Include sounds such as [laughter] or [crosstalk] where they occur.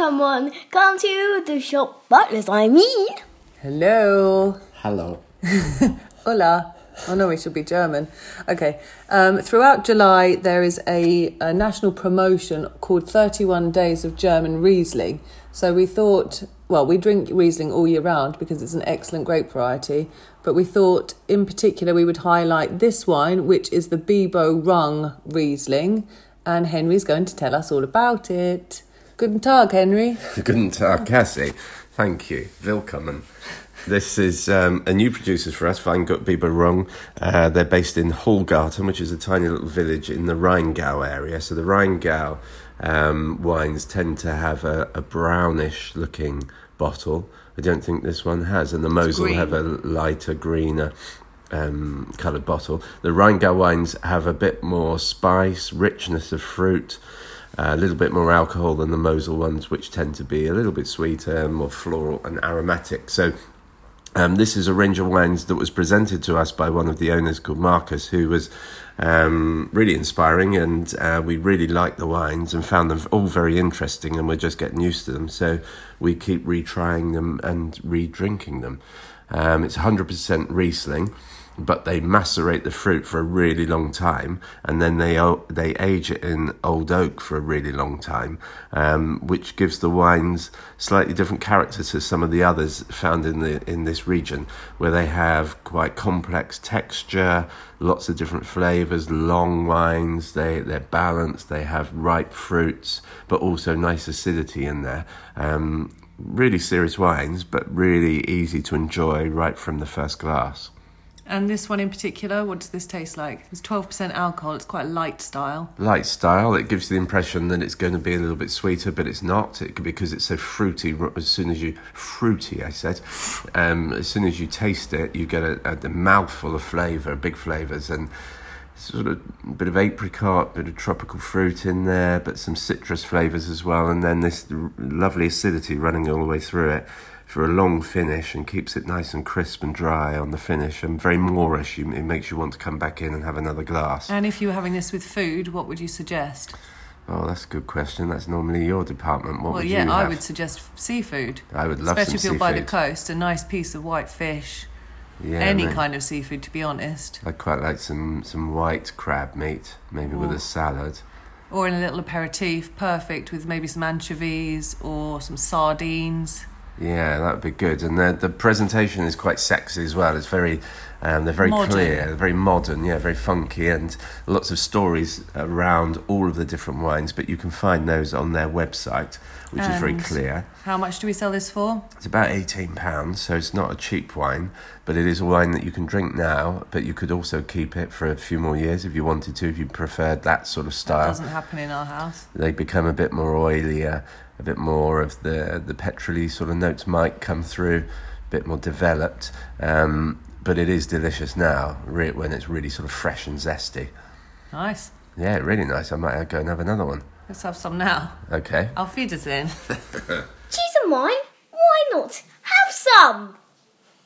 come on, come to the shop. Butlers, I mean. Hello. Hello. [laughs] Hola. Oh no, we should be German. Okay. Um, throughout July, there is a, a national promotion called 31 Days of German Riesling. So we thought, well, we drink Riesling all year round because it's an excellent grape variety. But we thought, in particular, we would highlight this wine, which is the Bibo Runge Riesling. And Henry's going to tell us all about it. Guten Tag, Henry. Guten Tag, Cassie. Thank you. Willkommen. This is um, a new producer for us, Weingut Bibo Runge. Uh, they're based in Hallgarten, which is a tiny little village in the Rheingau area. So the Rheingau um, wines tend to have a, a brownish looking bottle. I don't think this one has. And the Mosel have a lighter, greener um, coloured bottle. The Rheingau wines have a bit more spice, richness of fruit, a little bit more alcohol than the Mosel ones, which tend to be a little bit sweeter, more floral and aromatic. So um, this is a range of wines that was presented to us by one of the owners called Marcus, who was um, really inspiring, and uh, we really liked the wines and found them all very interesting, and we're just getting used to them. So we keep retrying them and re-drinking them. Um, it's 100% Riesling, but they macerate the fruit for a really long time, and then they they age it in old oak for a really long time, um, which gives the wines slightly different character to some of the others found in the in this region, where they have quite complex texture, lots of different flavors, long wines. They they're balanced. They have ripe fruits, but also nice acidity in there. Um, really serious wines, but really easy to enjoy right from the first glass. And this one in particular, what does this taste like? It's 12% alcohol, it's quite light style. light style. It gives you the impression that it's going to be a little bit sweeter, but it's not. It, because it's so fruity. As soon as you fruity, I said, um, as soon as you taste it, you get a, a, mouthful of flavour, big flavours, and sort of bit of apricot, bit of tropical fruit in there, but some citrus flavours as well, and then this lovely acidity running all the way through it. For a long finish and keeps it nice and crisp and dry on the finish and very Moorish. It makes you want to come back in and have another glass. And if you were having this with food, what would you suggest? Oh, that's a good question. That's normally your department. What well, yeah, I would suggest seafood. I would love Especially if you're by the coast, a nice piece of white fish. Yeah, Any mate. kind of seafood, to be honest. I'd quite like some some white crab meat, maybe with a salad. Or in a little aperitif, perfect with maybe some anchovies or some sardines. Yeah, that would be good. And the the presentation is quite sexy as well. It's very, um, they're very Modern. clear, they're very modern. Yeah, very funky, and lots of stories around all of the different wines. But you can find those on their website, which is very clear. How much do we sell this for? It's about eighteen pounds, so it's not a cheap wine, but it is a wine that you can drink now. But you could also keep it for a few more years if you wanted to, if you preferred that sort of That style. doesn't happen in our house. They become a bit more oilier, a bit more of the the petrol sort of notes might come through, a bit more developed. Um, but it is delicious now, re- when it's really sort of fresh and zesty. Nice. Yeah, really nice. I might go and have another one. Let's have some now. Okay. I'll feed us in. [laughs] [laughs] Cheese and wine? Why not? Have some!